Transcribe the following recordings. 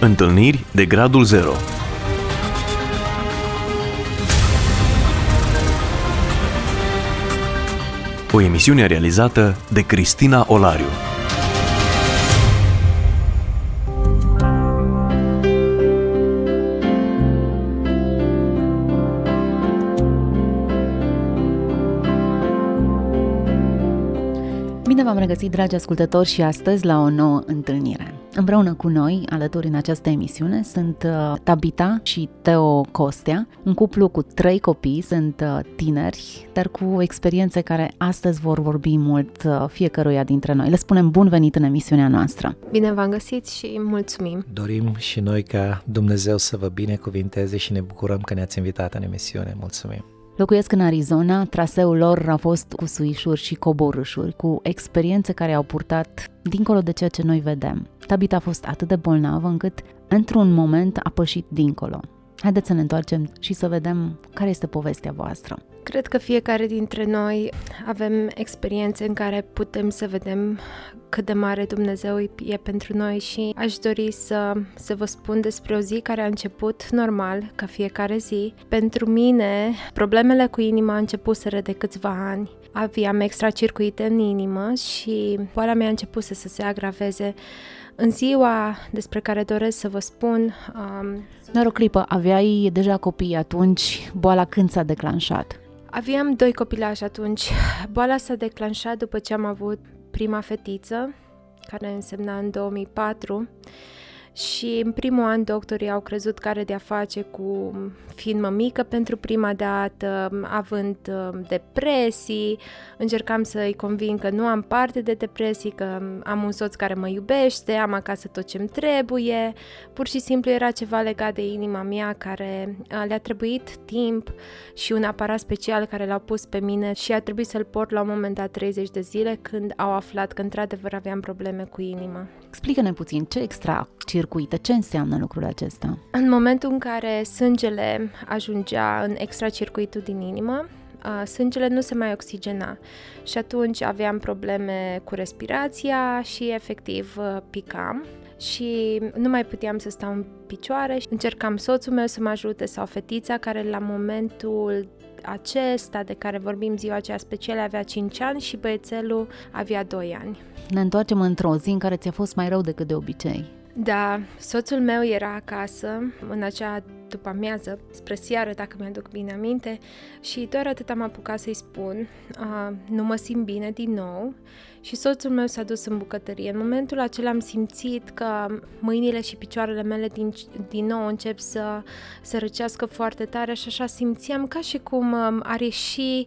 Întâlniri de gradul 0 O emisiune realizată de Cristina Olariu. Bine v-am regăsit, dragi ascultători, și astăzi la o nouă întâlnire. Împreună cu noi, alături în această emisiune, sunt uh, Tabita și Teo Costea, un cuplu cu trei copii, sunt uh, tineri, dar cu experiențe care astăzi vor vorbi mult uh, fiecăruia dintre noi. Le spunem bun venit în emisiunea noastră. Bine v-am găsit și mulțumim! Dorim și noi ca Dumnezeu să vă binecuvinteze și ne bucurăm că ne-ați invitat în emisiune. Mulțumim! Locuiesc în Arizona, traseul lor a fost cu suișuri și coborâșuri, cu experiențe care au purtat dincolo de ceea ce noi vedem. Tabita a fost atât de bolnavă încât, într-un moment, a pășit dincolo. Haideți să ne întoarcem și să vedem care este povestea voastră. Cred că fiecare dintre noi avem experiențe în care putem să vedem cât de mare Dumnezeu e pentru noi și aș dori să, să vă spun despre o zi care a început normal, ca fiecare zi. Pentru mine, problemele cu inima au începuseră de câțiva ani. Aveam extracircuite în inimă și boala mea a început să se agraveze. În ziua despre care doresc să vă spun... Um, Dar o clipă, aveai deja copii atunci, boala când s-a declanșat? Aveam doi copilași atunci. Boala s-a declanșat după ce am avut prima fetiță, care însemna în 2004 și în primul an doctorii au crezut că are de-a face cu fiind mămică pentru prima dată, având uh, depresii, încercam să-i convin că nu am parte de depresii, că am un soț care mă iubește, am acasă tot ce-mi trebuie, pur și simplu era ceva legat de inima mea care uh, le-a trebuit timp și un aparat special care l-au pus pe mine și a trebuit să-l port la un moment dat 30 de zile când au aflat că într-adevăr aveam probleme cu inima. Explică-ne puțin ce extra circuită, ce înseamnă lucrul acesta? În momentul în care sângele ajungea în extracircuitul din inimă, sângele nu se mai oxigena și atunci aveam probleme cu respirația și efectiv picam și nu mai puteam să stau în picioare. Încercam soțul meu să mă ajute sau fetița care la momentul acesta de care vorbim ziua aceea specială avea 5 ani și băiețelul avea 2 ani. Ne întoarcem într-o zi în care ți-a fost mai rău decât de obicei. Da, soțul meu era acasă în acea după amiază, spre seară, dacă mi-aduc bine aminte, și doar atât am apucat să-i spun, uh, nu mă simt bine din nou și soțul meu s-a dus în bucătărie. În momentul acela am simțit că mâinile și picioarele mele din, din nou încep să, să răcească foarte tare și așa simțeam ca și cum um, ar ieși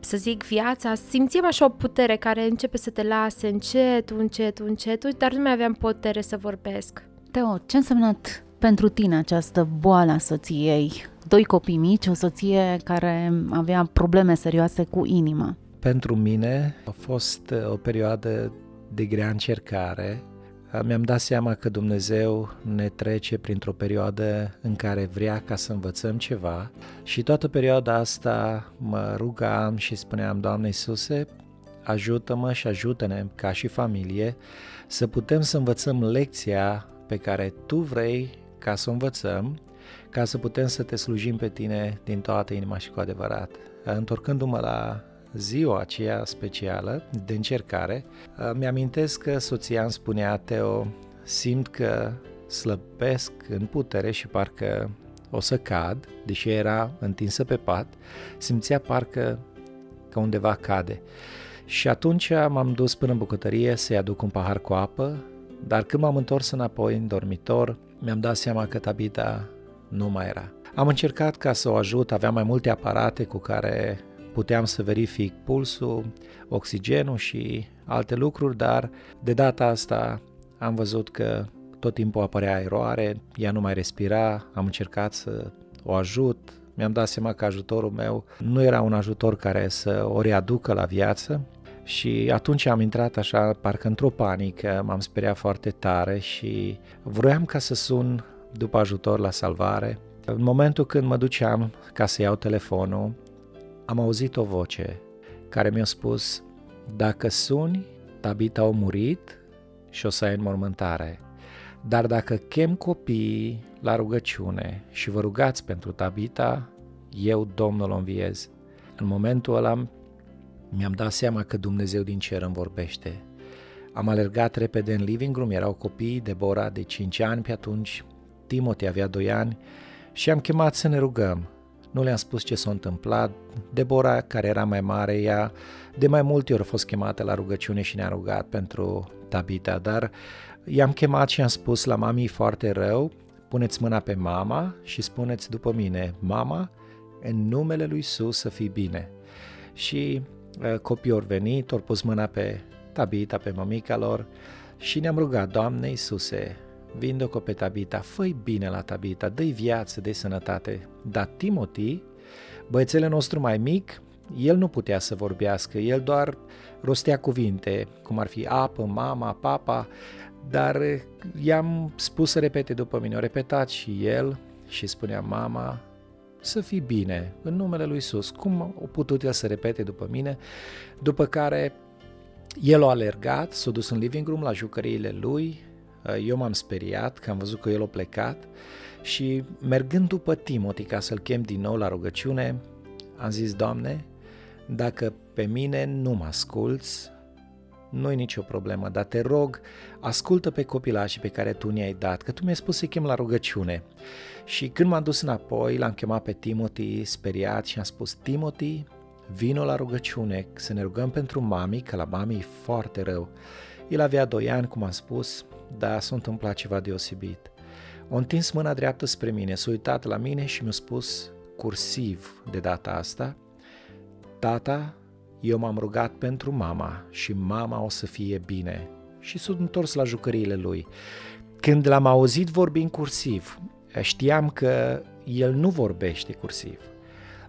să zic, viața, simțeam așa o putere care începe să te lase încet, încet, încet, dar nu mai aveam putere să vorbesc. Teo, ce a însemnat pentru tine această boală a soției? Doi copii mici, o soție care avea probleme serioase cu inima. Pentru mine a fost uh, o perioadă de grea încercare. Uh, mi-am dat seama că Dumnezeu ne trece printr-o perioadă în care vrea ca să învățăm ceva și toată perioada asta mă rugam și spuneam, Doamne Iisuse, ajută-mă și ajută-ne ca și familie să putem să învățăm lecția pe care Tu vrei ca să o învățăm, ca să putem să te slujim pe tine din toată inima și cu adevărat. Întorcându-mă la ziua aceea specială de încercare, mi-amintesc că soția îmi spunea, Teo, simt că slăbesc în putere și parcă o să cad, deși era întinsă pe pat, simțea parcă că undeva cade. Și atunci m-am dus până în bucătărie să-i aduc un pahar cu apă, dar când m-am întors înapoi în dormitor, mi-am dat seama că Tabita nu mai era. Am încercat ca să o ajut, aveam mai multe aparate cu care puteam să verific pulsul, oxigenul și alte lucruri, dar de data asta am văzut că tot timpul apărea eroare, ea nu mai respira, am încercat să o ajut, mi-am dat seama că ajutorul meu nu era un ajutor care să o readucă la viață și atunci am intrat așa, parcă într-o panică, m-am speriat foarte tare și vroiam ca să sun după ajutor la salvare. În momentul când mă duceam ca să iau telefonul, am auzit o voce care mi-a spus, dacă suni, Tabita a murit și o să ai înmormântare. Dar dacă chem copiii la rugăciune și vă rugați pentru Tabita, eu, Domnul, o înviez. În momentul ăla mi-am dat seama că Dumnezeu din cer îmi vorbește. Am alergat repede în living room, erau copii, Deborah de 5 ani pe atunci, Timothy avea 2 ani și am chemat să ne rugăm. Nu le-am spus ce s-a întâmplat. Deborah, care era mai mare, ea de mai multe ori a fost chemată la rugăciune și ne-a rugat pentru Tabita, dar i-am chemat și am spus la mami foarte rău, puneți mâna pe mama și spuneți după mine, mama, în numele lui Isus să fii bine. Și uh, copiii au venit, au pus mâna pe Tabita, pe mămica lor și ne-am rugat, Doamne Iisuse, vindecă pe Tabita, fă bine la Tabita, dă-i viață, de sănătate. Dar Timothy, băiețele nostru mai mic, el nu putea să vorbească, el doar rostea cuvinte, cum ar fi apă, mama, papa, dar i-am spus să repete după mine, o repetat și el și spunea mama, să fii bine, în numele lui Isus. Cum a putut el să repete după mine? După care el a alergat, s-a dus în living room la jucăriile lui, eu m-am speriat că am văzut că el a plecat și mergând după Timothy ca să-l chem din nou la rugăciune, am zis, Doamne, dacă pe mine nu mă asculți, nu e nicio problemă, dar te rog, ascultă pe copilașii pe care tu ne-ai dat, că tu mi-ai spus să-i chem la rugăciune. Și când m-am dus înapoi, l-am chemat pe Timothy, speriat, și am spus, Timothy, vino la rugăciune, să ne rugăm pentru mami, că la mami e foarte rău. El avea doi ani, cum am spus, dar s-a întâmplat ceva deosebit. O întins mâna dreaptă spre mine, s-a uitat la mine și mi-a spus, cursiv de data asta, Tata, eu m-am rugat pentru mama și mama o să fie bine. Și s-a întors la jucăriile lui. Când l-am auzit vorbind cursiv, știam că el nu vorbește cursiv.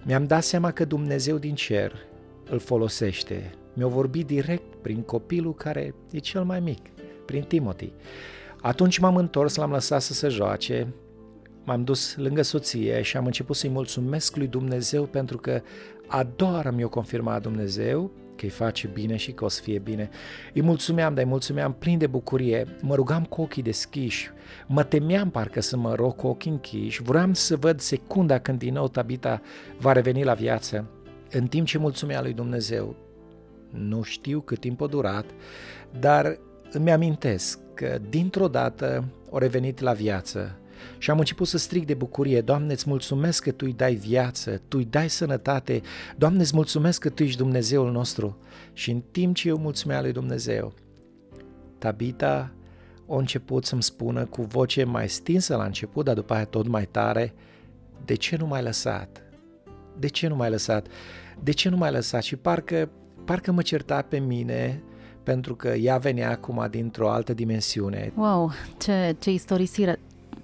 Mi-am dat seama că Dumnezeu din cer îl folosește. Mi-a vorbit direct prin copilul care e cel mai mic, prin Timothy. Atunci m-am întors, l-am lăsat să se joace, m-am dus lângă soție și am început să-i mulțumesc lui Dumnezeu pentru că a doua oară mi-a confirmat Dumnezeu că îi face bine și că o să fie bine. Îi mulțumeam, dar îi mulțumeam plin de bucurie. Mă rugam cu ochii deschiși. Mă temeam parcă să mă rog cu ochii închiși. Vreau să văd secunda când din nou Tabita va reveni la viață. În timp ce mulțumea lui Dumnezeu, nu știu cât timp a durat, dar îmi amintesc că dintr-o dată a revenit la viață și am început să strig de bucurie, Doamne, îți mulțumesc că Tu îi dai viață, Tu îi dai sănătate, Doamne, îți mulțumesc că Tu ești Dumnezeul nostru. Și în timp ce eu mulțumea lui Dumnezeu, Tabita a început să-mi spună cu voce mai stinsă la început, dar după aia tot mai tare, de ce nu m-ai lăsat? De ce nu m-ai lăsat? De ce nu m-ai lăsat? Și parcă, parcă mă certa pe mine pentru că ea venea acum dintr-o altă dimensiune. Wow, ce, ce istorisire!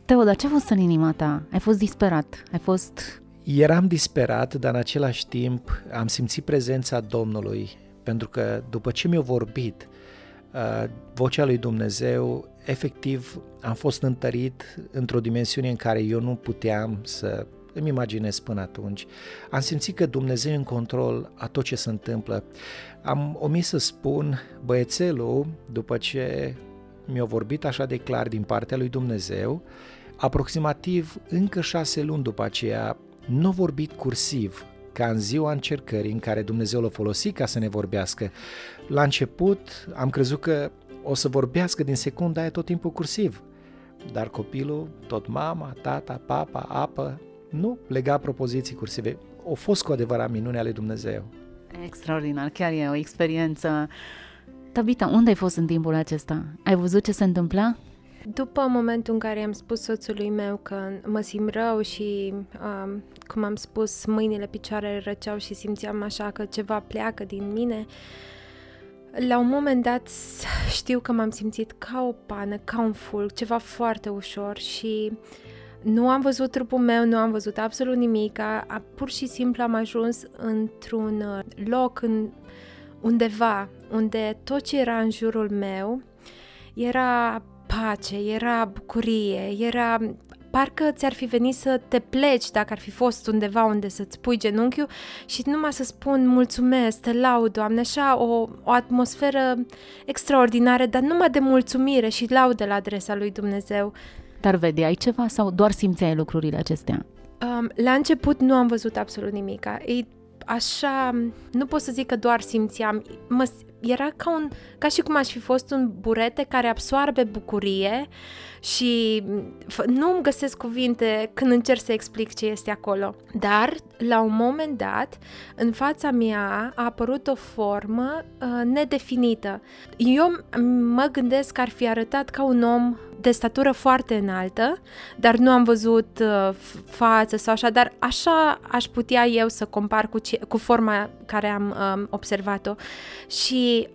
Teo, dar ce a fost în inima ta? Ai fost disperat? Ai fost... Eram disperat, dar în același timp am simțit prezența Domnului, pentru că după ce mi-a vorbit uh, vocea lui Dumnezeu, efectiv am fost întărit într-o dimensiune în care eu nu puteam să îmi imaginez până atunci. Am simțit că Dumnezeu e în control a tot ce se întâmplă. Am omis să spun, băiețelul, după ce mi-a vorbit așa de clar din partea lui Dumnezeu, Aproximativ încă șase luni după aceea, nu vorbit cursiv, ca în ziua încercării în care Dumnezeu l-a folosit ca să ne vorbească. La început am crezut că o să vorbească din secunda aia tot timpul cursiv, dar copilul, tot mama, tata, papa, apă, nu lega propoziții cursive. O fost cu adevărat minunea lui Dumnezeu. Extraordinar, chiar e o experiență. Tabita, unde ai fost în timpul acesta? Ai văzut ce se întâmpla? După momentul în care am spus soțului meu că mă simt rău și, um, cum am spus, mâinile, picioarele răceau și simțeam așa că ceva pleacă din mine, la un moment dat știu că m-am simțit ca o pană, ca un fulg, ceva foarte ușor și nu am văzut trupul meu, nu am văzut absolut nimic, a, a, pur și simplu am ajuns într-un uh, loc în, undeva unde tot ce era în jurul meu era pace, era bucurie, era parcă ți-ar fi venit să te pleci dacă ar fi fost undeva unde să-ți pui genunchiul și numai să spun mulțumesc, te laud, Doamne, așa o, o atmosferă extraordinară, dar numai de mulțumire și laudă la adresa lui Dumnezeu. Dar vedeai ceva sau doar simțeai lucrurile acestea? Um, la început nu am văzut absolut nimic. E așa, nu pot să zic că doar simțeam, mă, era ca, un, ca și cum aș fi fost un burete care absoarbe bucurie și nu îmi găsesc cuvinte când încerc să explic ce este acolo. Dar, la un moment dat, în fața mea a apărut o formă uh, nedefinită. Eu mă gândesc că ar fi arătat ca un om de statură foarte înaltă, dar nu am văzut uh, față sau așa, dar așa aș putea eu să compar cu, ce, cu forma care am um, observat-o. Și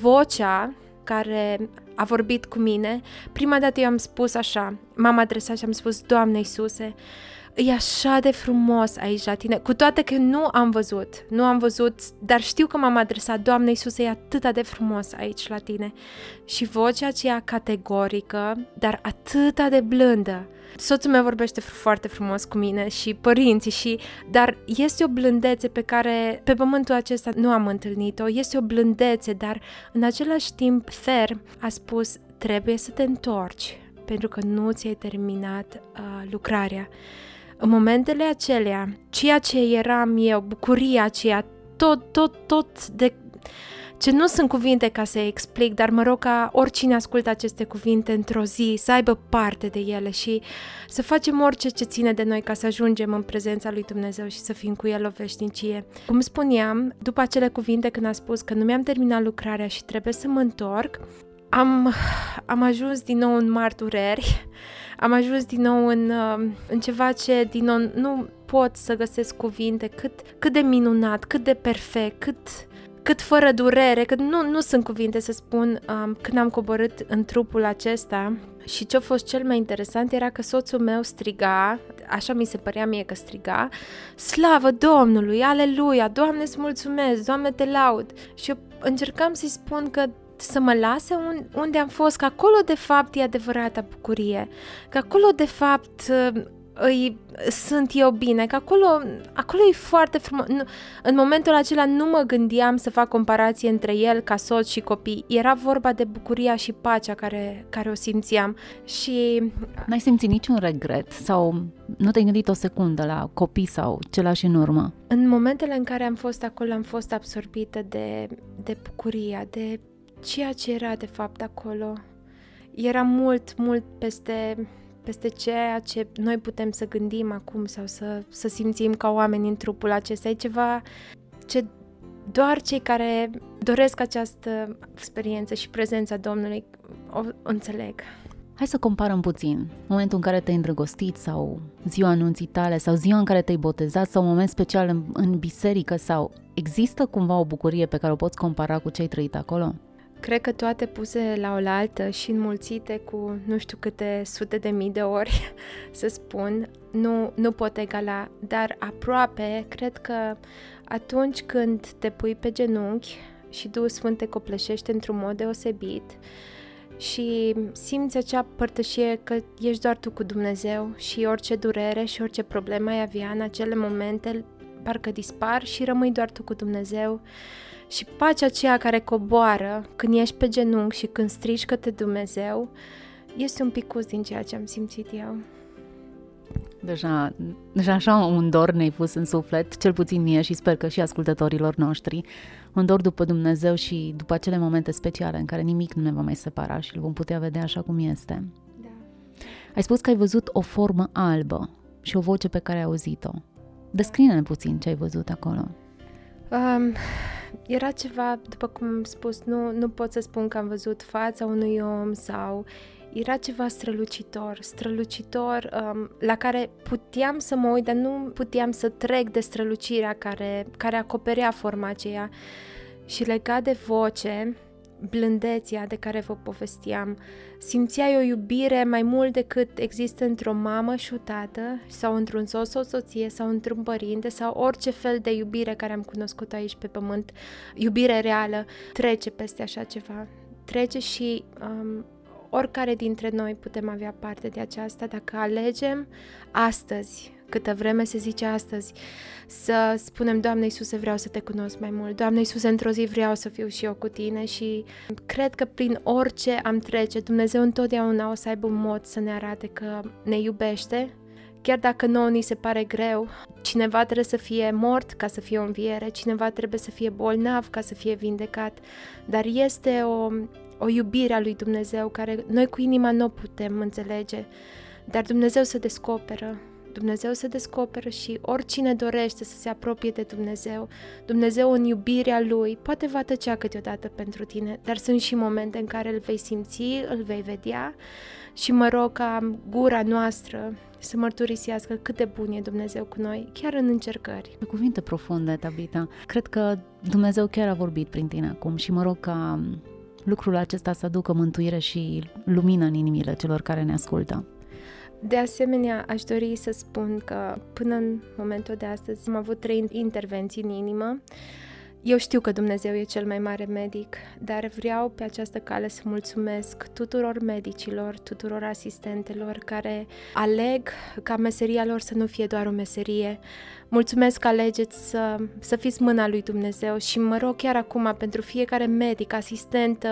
vocea care a vorbit cu mine, prima dată eu am spus așa, m-am adresat și am spus, Doamne Iisuse, e așa de frumos aici la tine, cu toate că nu am văzut, nu am văzut, dar știu că m-am adresat, Doamne Iisuse, e atât de frumos aici la tine. Și vocea aceea categorică, dar atât de blândă. Soțul meu vorbește foarte frumos cu mine și părinții și, dar este o blândețe pe care pe pământul acesta nu am întâlnit-o, este o blândețe, dar în același timp ferm a spus, trebuie să te întorci pentru că nu ți-ai terminat uh, lucrarea. În momentele acelea, ceea ce eram eu, bucuria aceea, tot, tot, tot de ce nu sunt cuvinte ca să explic, dar mă rog ca oricine ascultă aceste cuvinte într-o zi să aibă parte de ele și să facem orice ce ține de noi ca să ajungem în prezența lui Dumnezeu și să fim cu El o veșnicie. Cum spuneam, după acele cuvinte când a spus că nu mi-am terminat lucrarea și trebuie să mă întorc, am, am ajuns din nou în mari dureri, am ajuns din nou în, um, în ceva ce din nou nu pot să găsesc cuvinte, cât, cât de minunat, cât de perfect, cât, cât fără durere, cât nu, nu sunt cuvinte să spun um, când am coborât în trupul acesta și ce a fost cel mai interesant era că soțul meu striga, așa mi se părea mie că striga, slavă Domnului, aleluia, Doamne îți mulțumesc, Doamne te laud. Și eu încercam să-i spun că să mă lase un, unde am fost, că acolo de fapt e adevărata bucurie, că acolo de fapt îi, sunt eu bine, că acolo, acolo e foarte frumos. Nu, în momentul acela nu mă gândeam să fac comparație între el ca soț și copii. Era vorba de bucuria și pacea care, care o simțeam. Și... N-ai simțit niciun regret sau nu te-ai gândit o secundă la copii sau ce lași în urmă? În momentele în care am fost acolo, am fost absorbită de, de bucuria, de ceea ce era de fapt acolo. Era mult, mult peste peste ceea ce noi putem să gândim acum sau să, să simțim ca oameni în trupul acesta. E ceva ce doar cei care doresc această experiență și prezența Domnului o, o înțeleg. Hai să comparăm puțin. Momentul în care te-ai îndrăgostit sau ziua anunții tale sau ziua în care te-ai botezat sau un moment special în, în biserică sau există cumva o bucurie pe care o poți compara cu ce ai trăit acolo? Cred că toate puse la oaltă și înmulțite cu nu știu câte sute de mii de ori, să spun, nu, nu pot egala, dar aproape, cred că atunci când te pui pe genunchi și Duhul Sfânt te copleșește într-un mod deosebit și simți acea părtășie că ești doar tu cu Dumnezeu și orice durere și orice problemă ai avea în acele momente parcă dispar și rămâi doar tu cu Dumnezeu și pacea aceea care coboară când ești pe genunchi și când strigi către Dumnezeu, este un picus din ceea ce am simțit eu. Deja, deja așa un dor ne-ai pus în suflet, cel puțin mie și sper că și ascultătorilor noștri, un dor după Dumnezeu și după acele momente speciale în care nimic nu ne va mai separa și îl vom putea vedea așa cum este. Da. Ai spus că ai văzut o formă albă și o voce pe care ai auzit-o. Descrie-ne puțin ce ai văzut acolo. Um, era ceva, după cum am spus, nu, nu pot să spun că am văzut fața unui om sau era ceva strălucitor, strălucitor um, la care puteam să mă uit, dar nu puteam să trec de strălucirea care, care acoperea forma aceea și legat de voce, blândețea de care vă povesteam. Simțeai o iubire mai mult decât există într-o mamă și o tată, sau într-un soț sau o soție, sau într-un părinte, sau orice fel de iubire care am cunoscut aici pe pământ, iubire reală, trece peste așa ceva. Trece și um, oricare dintre noi putem avea parte de aceasta dacă alegem astăzi, câtă vreme se zice astăzi, să spunem, Doamne Iisuse, vreau să te cunosc mai mult. Doamne Iisuse, într-o zi vreau să fiu și eu cu tine și cred că prin orice am trece, Dumnezeu întotdeauna o să aibă un mod să ne arate că ne iubește, chiar dacă nouă ni se pare greu, cineva trebuie să fie mort ca să fie o înviere, cineva trebuie să fie bolnav ca să fie vindecat, dar este o, o iubire a lui Dumnezeu care noi cu inima nu putem înțelege, dar Dumnezeu se descoperă Dumnezeu se descoperă și oricine dorește să se apropie de Dumnezeu, Dumnezeu în iubirea Lui, poate va tăcea câteodată pentru tine, dar sunt și momente în care îl vei simți, îl vei vedea și mă rog ca gura noastră să mărturisească cât de bun e Dumnezeu cu noi, chiar în încercări. Cuvinte profunde, Tabita. Cred că Dumnezeu chiar a vorbit prin tine acum și mă rog ca lucrul acesta să aducă mântuire și lumină în inimile celor care ne ascultă. De asemenea, aș dori să spun că până în momentul de astăzi am avut trei intervenții în inimă. Eu știu că Dumnezeu e cel mai mare medic, dar vreau pe această cale să mulțumesc tuturor medicilor, tuturor asistentelor care aleg ca meseria lor să nu fie doar o meserie. Mulțumesc că alegeți să, să fiți mâna lui Dumnezeu și mă rog chiar acum pentru fiecare medic, asistent,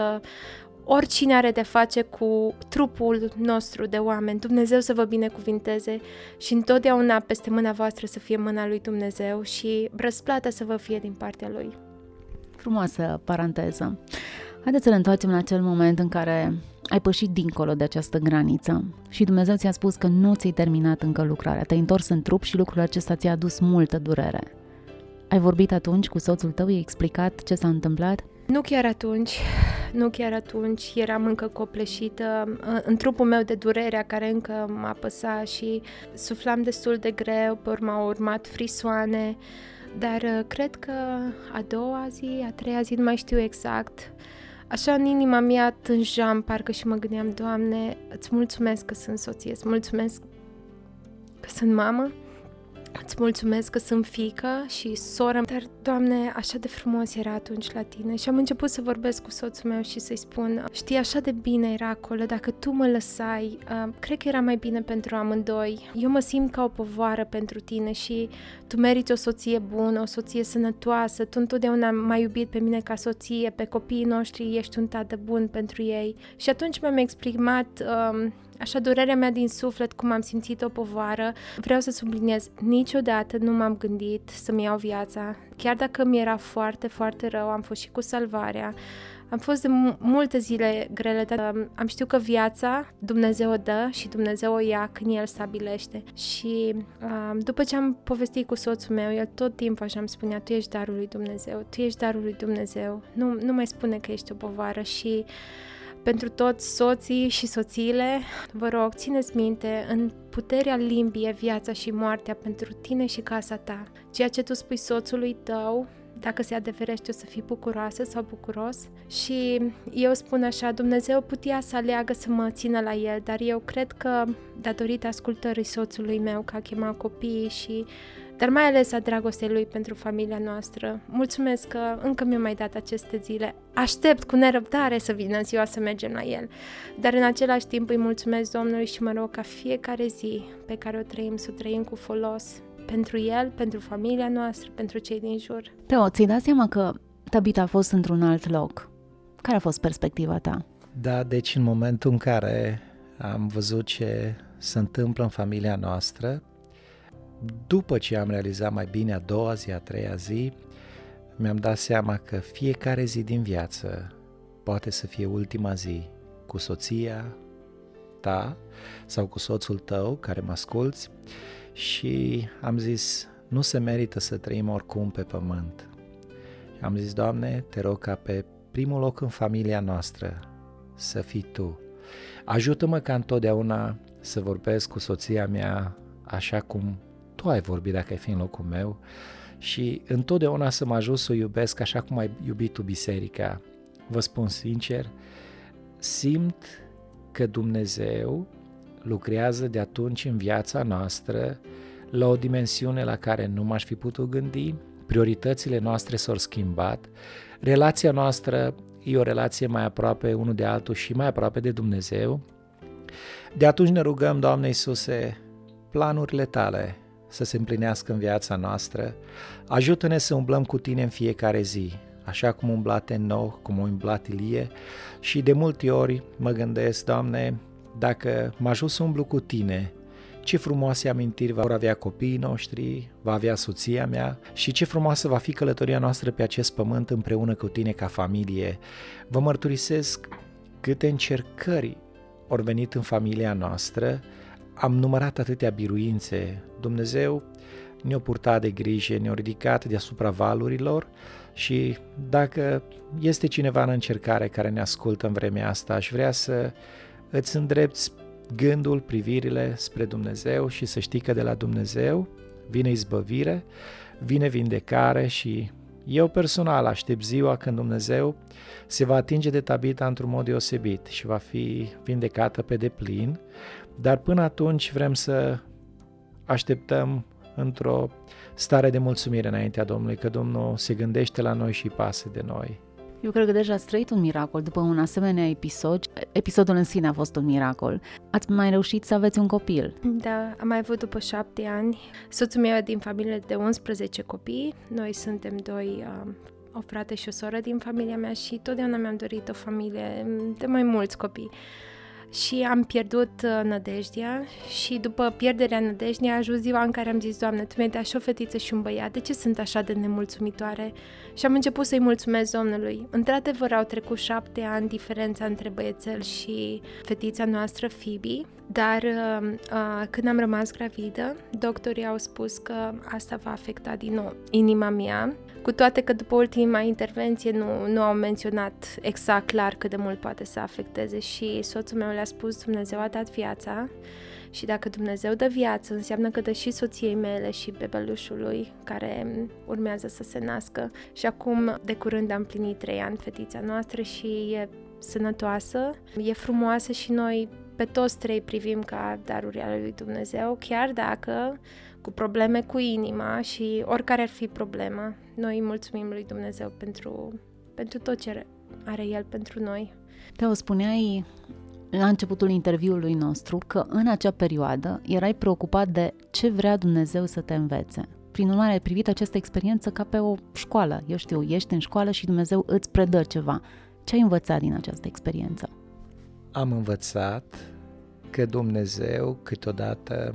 oricine are de face cu trupul nostru de oameni, Dumnezeu să vă binecuvinteze și întotdeauna peste mâna voastră să fie mâna lui Dumnezeu și răsplata să vă fie din partea lui. Frumoasă paranteză. Haideți să ne întoarcem în acel moment în care ai pășit dincolo de această graniță și Dumnezeu ți-a spus că nu ți-ai terminat încă lucrarea, te-ai întors în trup și lucrul acesta ți-a adus multă durere. Ai vorbit atunci cu soțul tău, i-ai explicat ce s-a întâmplat? Nu chiar atunci, nu chiar atunci, eram încă copleșită. În trupul meu de durerea care încă m-a apăsat și suflam destul de greu, pe urmă au urmat frisoane, dar uh, cred că a doua zi, a treia zi, nu mai știu exact, Așa în inima mea tânjam, parcă și mă gândeam, Doamne, îți mulțumesc că sunt soție, îți mulțumesc că sunt mamă Îți mulțumesc că sunt fică și soră, dar, Doamne, așa de frumos era atunci la tine și am început să vorbesc cu soțul meu și să-i spun, știi, așa de bine era acolo, dacă tu mă lăsai, uh, cred că era mai bine pentru amândoi. Eu mă simt ca o povară pentru tine și tu meriți o soție bună, o soție sănătoasă, tu întotdeauna m-ai iubit pe mine ca soție, pe copiii noștri ești un tată bun pentru ei. Și atunci mi-am exprimat uh, Așa, durerea mea din suflet, cum am simțit o povară, vreau să subliniez, niciodată nu m-am gândit să-mi iau viața. Chiar dacă mi era foarte, foarte rău, am fost și cu salvarea, am fost de multe zile grele, dar um, am știut că viața Dumnezeu o dă și Dumnezeu o ia când El stabilește. Și um, după ce am povestit cu soțul meu, el tot timpul așa îmi spunea, tu ești darul lui Dumnezeu, tu ești darul lui Dumnezeu, nu, nu mai spune că ești o povară și pentru toți soții și soțiile, vă rog, țineți minte, în puterea limbii e viața și moartea pentru tine și casa ta. Ceea ce tu spui soțului tău, dacă se adeverește, o să fii bucuroasă sau bucuros. Și eu spun așa, Dumnezeu putea să aleagă să mă țină la el, dar eu cred că, datorită ascultării soțului meu, că a chemat copiii și dar mai ales a dragostei lui pentru familia noastră. Mulțumesc că încă mi-a mai dat aceste zile. Aștept cu nerăbdare să vină ziua să mergem la el. Dar în același timp îi mulțumesc Domnului și mă rog ca fiecare zi pe care o trăim să o trăim cu folos pentru el, pentru familia noastră, pentru cei din jur. Teo, ți-ai dat seama că Tabita a fost într-un alt loc. Care a fost perspectiva ta? Da, deci în momentul în care am văzut ce se întâmplă în familia noastră, după ce am realizat mai bine a doua zi, a treia zi, mi-am dat seama că fiecare zi din viață poate să fie ultima zi cu soția ta sau cu soțul tău care mă asculți și am zis, nu se merită să trăim oricum pe pământ. Am zis, Doamne, te rog ca pe primul loc în familia noastră să fii Tu. Ajută-mă ca întotdeauna să vorbesc cu soția mea așa cum tu ai vorbit dacă ai fi în locul meu și întotdeauna să mă ajut să o iubesc așa cum ai iubit tu biserica. Vă spun sincer, simt că Dumnezeu lucrează de atunci în viața noastră la o dimensiune la care nu m-aș fi putut gândi, prioritățile noastre s-au schimbat, relația noastră e o relație mai aproape unul de altul și mai aproape de Dumnezeu. De atunci ne rugăm, Doamne Iisuse, planurile Tale să se împlinească în viața noastră. Ajută-ne să umblăm cu Tine în fiecare zi, așa cum umblate nou, cum umblat Ilie și de multe ori mă gândesc, Doamne, dacă mă ajut să umblu cu Tine, ce frumoase amintiri vor avea copiii noștri, va avea soția mea și ce frumoasă va fi călătoria noastră pe acest pământ împreună cu tine ca familie. Vă mărturisesc câte încercări au venit în familia noastră, am numărat atâtea biruințe. Dumnezeu ne-a purtat de grijă, ne-a ridicat deasupra valurilor și dacă este cineva în încercare care ne ascultă în vremea asta, aș vrea să îți îndrepți gândul, privirile spre Dumnezeu și să știi că de la Dumnezeu vine izbăvire, vine vindecare și eu personal aștept ziua când Dumnezeu se va atinge de Tabita într-un mod deosebit și va fi vindecată pe deplin, dar până atunci vrem să așteptăm într-o stare de mulțumire înaintea Domnului, că Domnul se gândește la noi și pasă de noi. Eu cred că deja ați trăit un miracol după un asemenea episod. Episodul în sine a fost un miracol. Ați mai reușit să aveți un copil. Da, am mai avut după șapte ani. Soțul meu din familie de 11 copii. Noi suntem doi uh, o frate și o soră din familia mea și totdeauna mi-am dorit o familie de mai mulți copii și am pierdut uh, nădejdea și după pierderea nădejdei a ajuns ziua în care am zis, Doamne, Tu mi-ai dat și o fetiță și un băiat, de ce sunt așa de nemulțumitoare? Și am început să-i mulțumesc Domnului. Într-adevăr au trecut șapte ani diferența între băiețel și fetița noastră, Phoebe, dar uh, uh, când am rămas gravidă, doctorii au spus că asta va afecta din nou inima mea cu toate că după ultima intervenție nu, nu au menționat exact clar cât de mult poate să afecteze și soțul meu le-a spus Dumnezeu a dat viața și dacă Dumnezeu dă viață, înseamnă că dă și soției mele și bebelușului care urmează să se nască. Și acum, de curând, am plinit trei ani fetița noastră și e sănătoasă, e frumoasă și noi pe toți trei privim ca daruri ale lui Dumnezeu, chiar dacă cu probleme cu inima și oricare ar fi problema, noi mulțumim lui Dumnezeu pentru, pentru tot ce are El pentru noi. Te o spuneai la începutul interviului nostru că în acea perioadă erai preocupat de ce vrea Dumnezeu să te învețe. Prin urmare, ai privit această experiență ca pe o școală. Eu știu, ești în școală și Dumnezeu îți predă ceva. Ce ai învățat din această experiență? Am învățat că Dumnezeu câteodată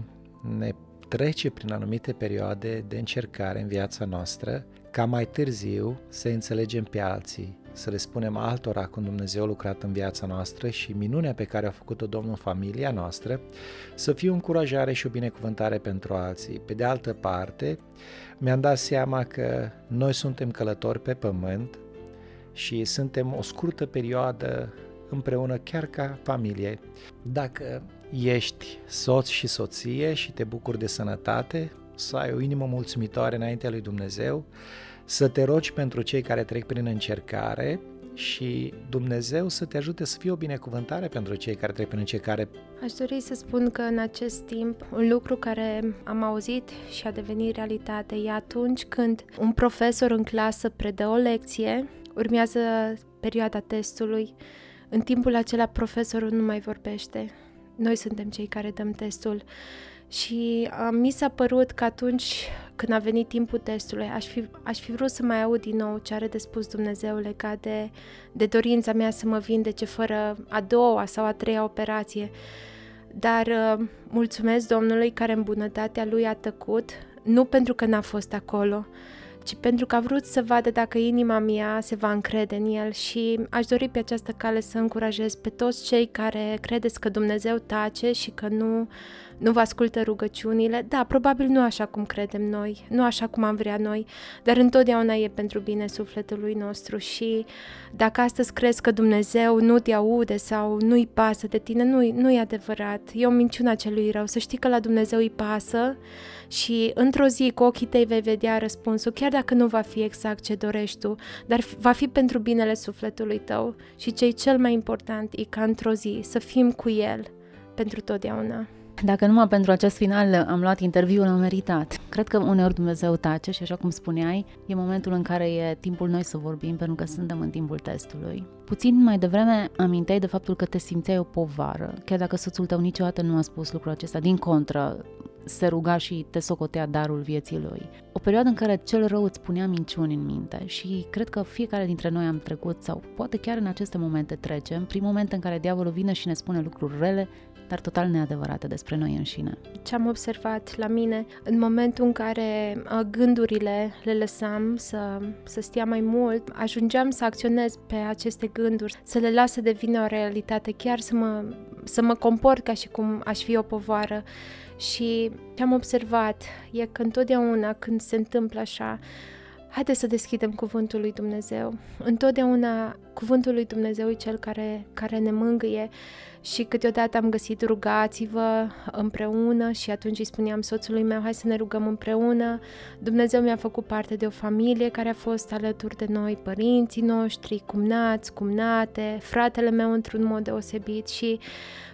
ne trece prin anumite perioade de încercare în viața noastră, ca mai târziu să înțelegem pe alții, să le spunem altora cum Dumnezeu a lucrat în viața noastră și minunea pe care a făcut-o Domnul în familia noastră, să fie o încurajare și o binecuvântare pentru alții. Pe de altă parte, mi-am dat seama că noi suntem călători pe pământ și suntem o scurtă perioadă împreună chiar ca familie. Dacă ești soț și soție și te bucuri de sănătate, să ai o inimă mulțumitoare înaintea lui Dumnezeu, să te rogi pentru cei care trec prin încercare și Dumnezeu să te ajute să fie o binecuvântare pentru cei care trec prin încercare. Aș dori să spun că în acest timp un lucru care am auzit și a devenit realitate e atunci când un profesor în clasă predă o lecție, urmează perioada testului, în timpul acela profesorul nu mai vorbește, noi suntem cei care dăm testul. Și uh, mi s-a părut că atunci când a venit timpul testului, aș fi, aș fi vrut să mai aud din nou ce are de spus Dumnezeu legat de, de dorința mea să mă vindece fără a doua sau a treia operație. Dar uh, mulțumesc Domnului care în bunătatea Lui a tăcut, nu pentru că n-a fost acolo, ci pentru că a vrut să vadă dacă inima mea se va încrede în El și aș dori pe această cale să încurajez pe toți cei care credeți că Dumnezeu tace și că nu, nu vă ascultă rugăciunile. Da, probabil nu așa cum credem noi, nu așa cum am vrea noi, dar întotdeauna e pentru bine sufletului nostru și dacă astăzi crezi că Dumnezeu nu te aude sau nu-i pasă de tine, nu, nu e adevărat. E o minciună celui rău. Să știi că la Dumnezeu îi pasă și într-o zi cu ochii tăi vei vedea răspunsul, chiar dacă nu va fi exact ce dorești tu, dar va fi pentru binele sufletului tău și ce cel mai important e ca într-o zi să fim cu El pentru totdeauna. Dacă numai pentru acest final am luat interviul, am meritat. Cred că uneori Dumnezeu tace și așa cum spuneai, e momentul în care e timpul noi să vorbim pentru că suntem în timpul testului. Puțin mai devreme aminteai de faptul că te simțeai o povară, chiar dacă soțul tău niciodată nu a spus lucrul acesta. Din contră, se ruga și te socotea darul vieții lui. O perioadă în care cel rău îți punea minciuni în minte și cred că fiecare dintre noi am trecut sau poate chiar în aceste momente trecem, prin momente în care diavolul vine și ne spune lucruri rele dar total neadevărate despre noi înșine. Ce am observat la mine, în momentul în care gândurile le lăsam să, să stea mai mult, ajungeam să acționez pe aceste gânduri, să le las să devină o realitate, chiar să mă, să mă comport ca și cum aș fi o povară. Și ce am observat e că întotdeauna când se întâmplă așa, Haideți să deschidem cuvântul lui Dumnezeu. Întotdeauna cuvântul lui Dumnezeu e cel care, care ne mângâie și câteodată am găsit rugați-vă împreună și atunci îi spuneam soțului meu, hai să ne rugăm împreună. Dumnezeu mi-a făcut parte de o familie care a fost alături de noi, părinții noștri, cumnați, cumnate, fratele meu într-un mod deosebit și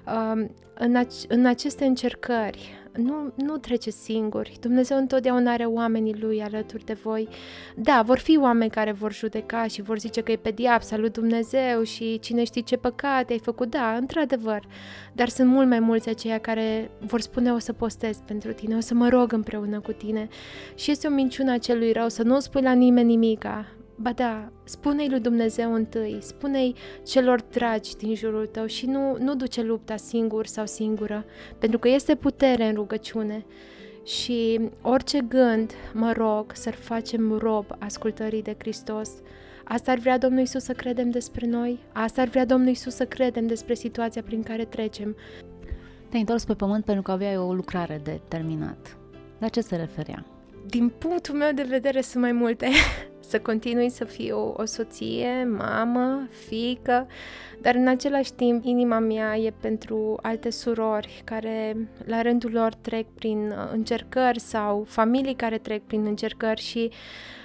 uh, în, ac- în aceste încercări nu, nu treceți singuri. Dumnezeu întotdeauna are oamenii Lui alături de voi. Da, vor fi oameni care vor judeca și vor zice că e pe diapsa lui Dumnezeu și cine știe ce păcate ai făcut. Da, într-adevăr. Dar sunt mult mai mulți aceia care vor spune o să postez pentru tine, o să mă rog împreună cu tine. Și este o minciună a celui rău să nu spui la nimeni nimica. Ba da, spune-i lui Dumnezeu întâi, spune-i celor dragi din jurul tău și nu, nu duce lupta singur sau singură, pentru că este putere în rugăciune. Și orice gând, mă rog, să-l facem rob ascultării de Hristos. Asta ar vrea Domnul Isus să credem despre noi, asta ar vrea Domnul Isus să credem despre situația prin care trecem. Te-ai întors pe pământ pentru că aveai o lucrare de terminat. La ce se referea? Din punctul meu de vedere sunt mai multe. să continui să fiu o soție, mamă, fică, dar în același timp inima mea e pentru alte surori care la rândul lor trec prin uh, încercări sau familii care trec prin încercări și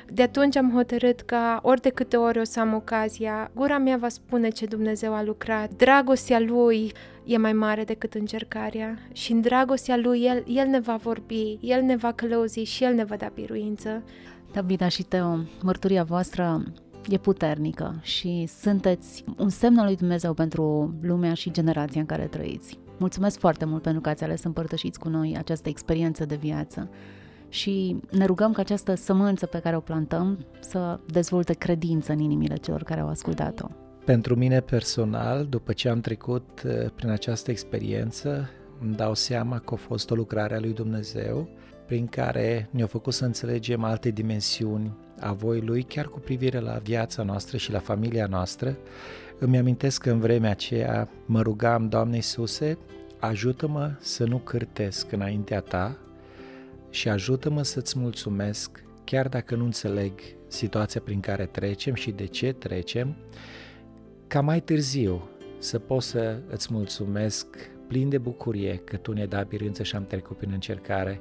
de atunci am hotărât ca ori de câte ori o să am ocazia, gura mea va spune ce Dumnezeu a lucrat. Dragostea Lui e mai mare decât încercarea și în dragostea Lui El, El ne va vorbi, El ne va călăuzi și El ne va da biruință. Davida și Teo, mărturia voastră e puternică și sunteți un semn al lui Dumnezeu pentru lumea și generația în care trăiți. Mulțumesc foarte mult pentru că ați ales să împărtășiți cu noi această experiență de viață și ne rugăm ca această sămânță pe care o plantăm să dezvolte credință în inimile celor care au ascultat-o. Pentru mine personal, după ce am trecut uh, prin această experiență, îmi dau seama că a fost o lucrare a lui Dumnezeu prin care ne-a făcut să înțelegem alte dimensiuni a voii Lui, chiar cu privire la viața noastră și la familia noastră. Îmi amintesc că în vremea aceea mă rugam, Doamne Iisuse, ajută-mă să nu cârtesc înaintea Ta și ajută-mă să-ți mulțumesc, chiar dacă nu înțeleg situația prin care trecem și de ce trecem, ca mai târziu să pot să îți mulțumesc plin de bucurie că Tu ne-ai dat birință și am trecut prin încercare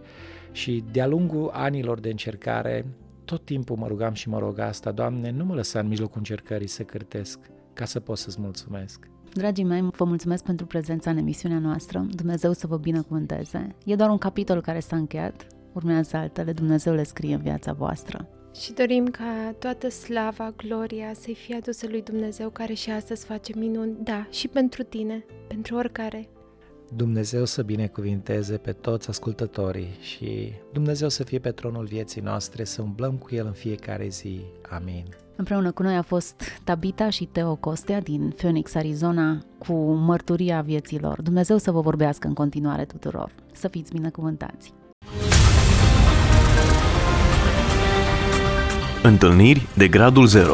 și de-a lungul anilor de încercare, tot timpul mă rugam și mă rog asta, Doamne, nu mă lăsa în mijlocul încercării să cârtesc, ca să pot să-ți mulțumesc. Dragii mei, vă mulțumesc pentru prezența în emisiunea noastră. Dumnezeu să vă binecuvânteze. E doar un capitol care s-a încheiat. Urmează altele. Dumnezeu le scrie în viața voastră. Și dorim ca toată slava, gloria să-i fie adusă lui Dumnezeu care și astăzi face minuni, da, și pentru tine, pentru oricare, Dumnezeu să binecuvinteze pe toți ascultătorii și Dumnezeu să fie pe tronul vieții noastre, să umblăm cu El în fiecare zi. Amin. Împreună cu noi a fost Tabita și Teo Costea din Phoenix, Arizona, cu mărturia vieților. Dumnezeu să vă vorbească în continuare tuturor. Să fiți binecuvântați! Întâlniri de gradul 0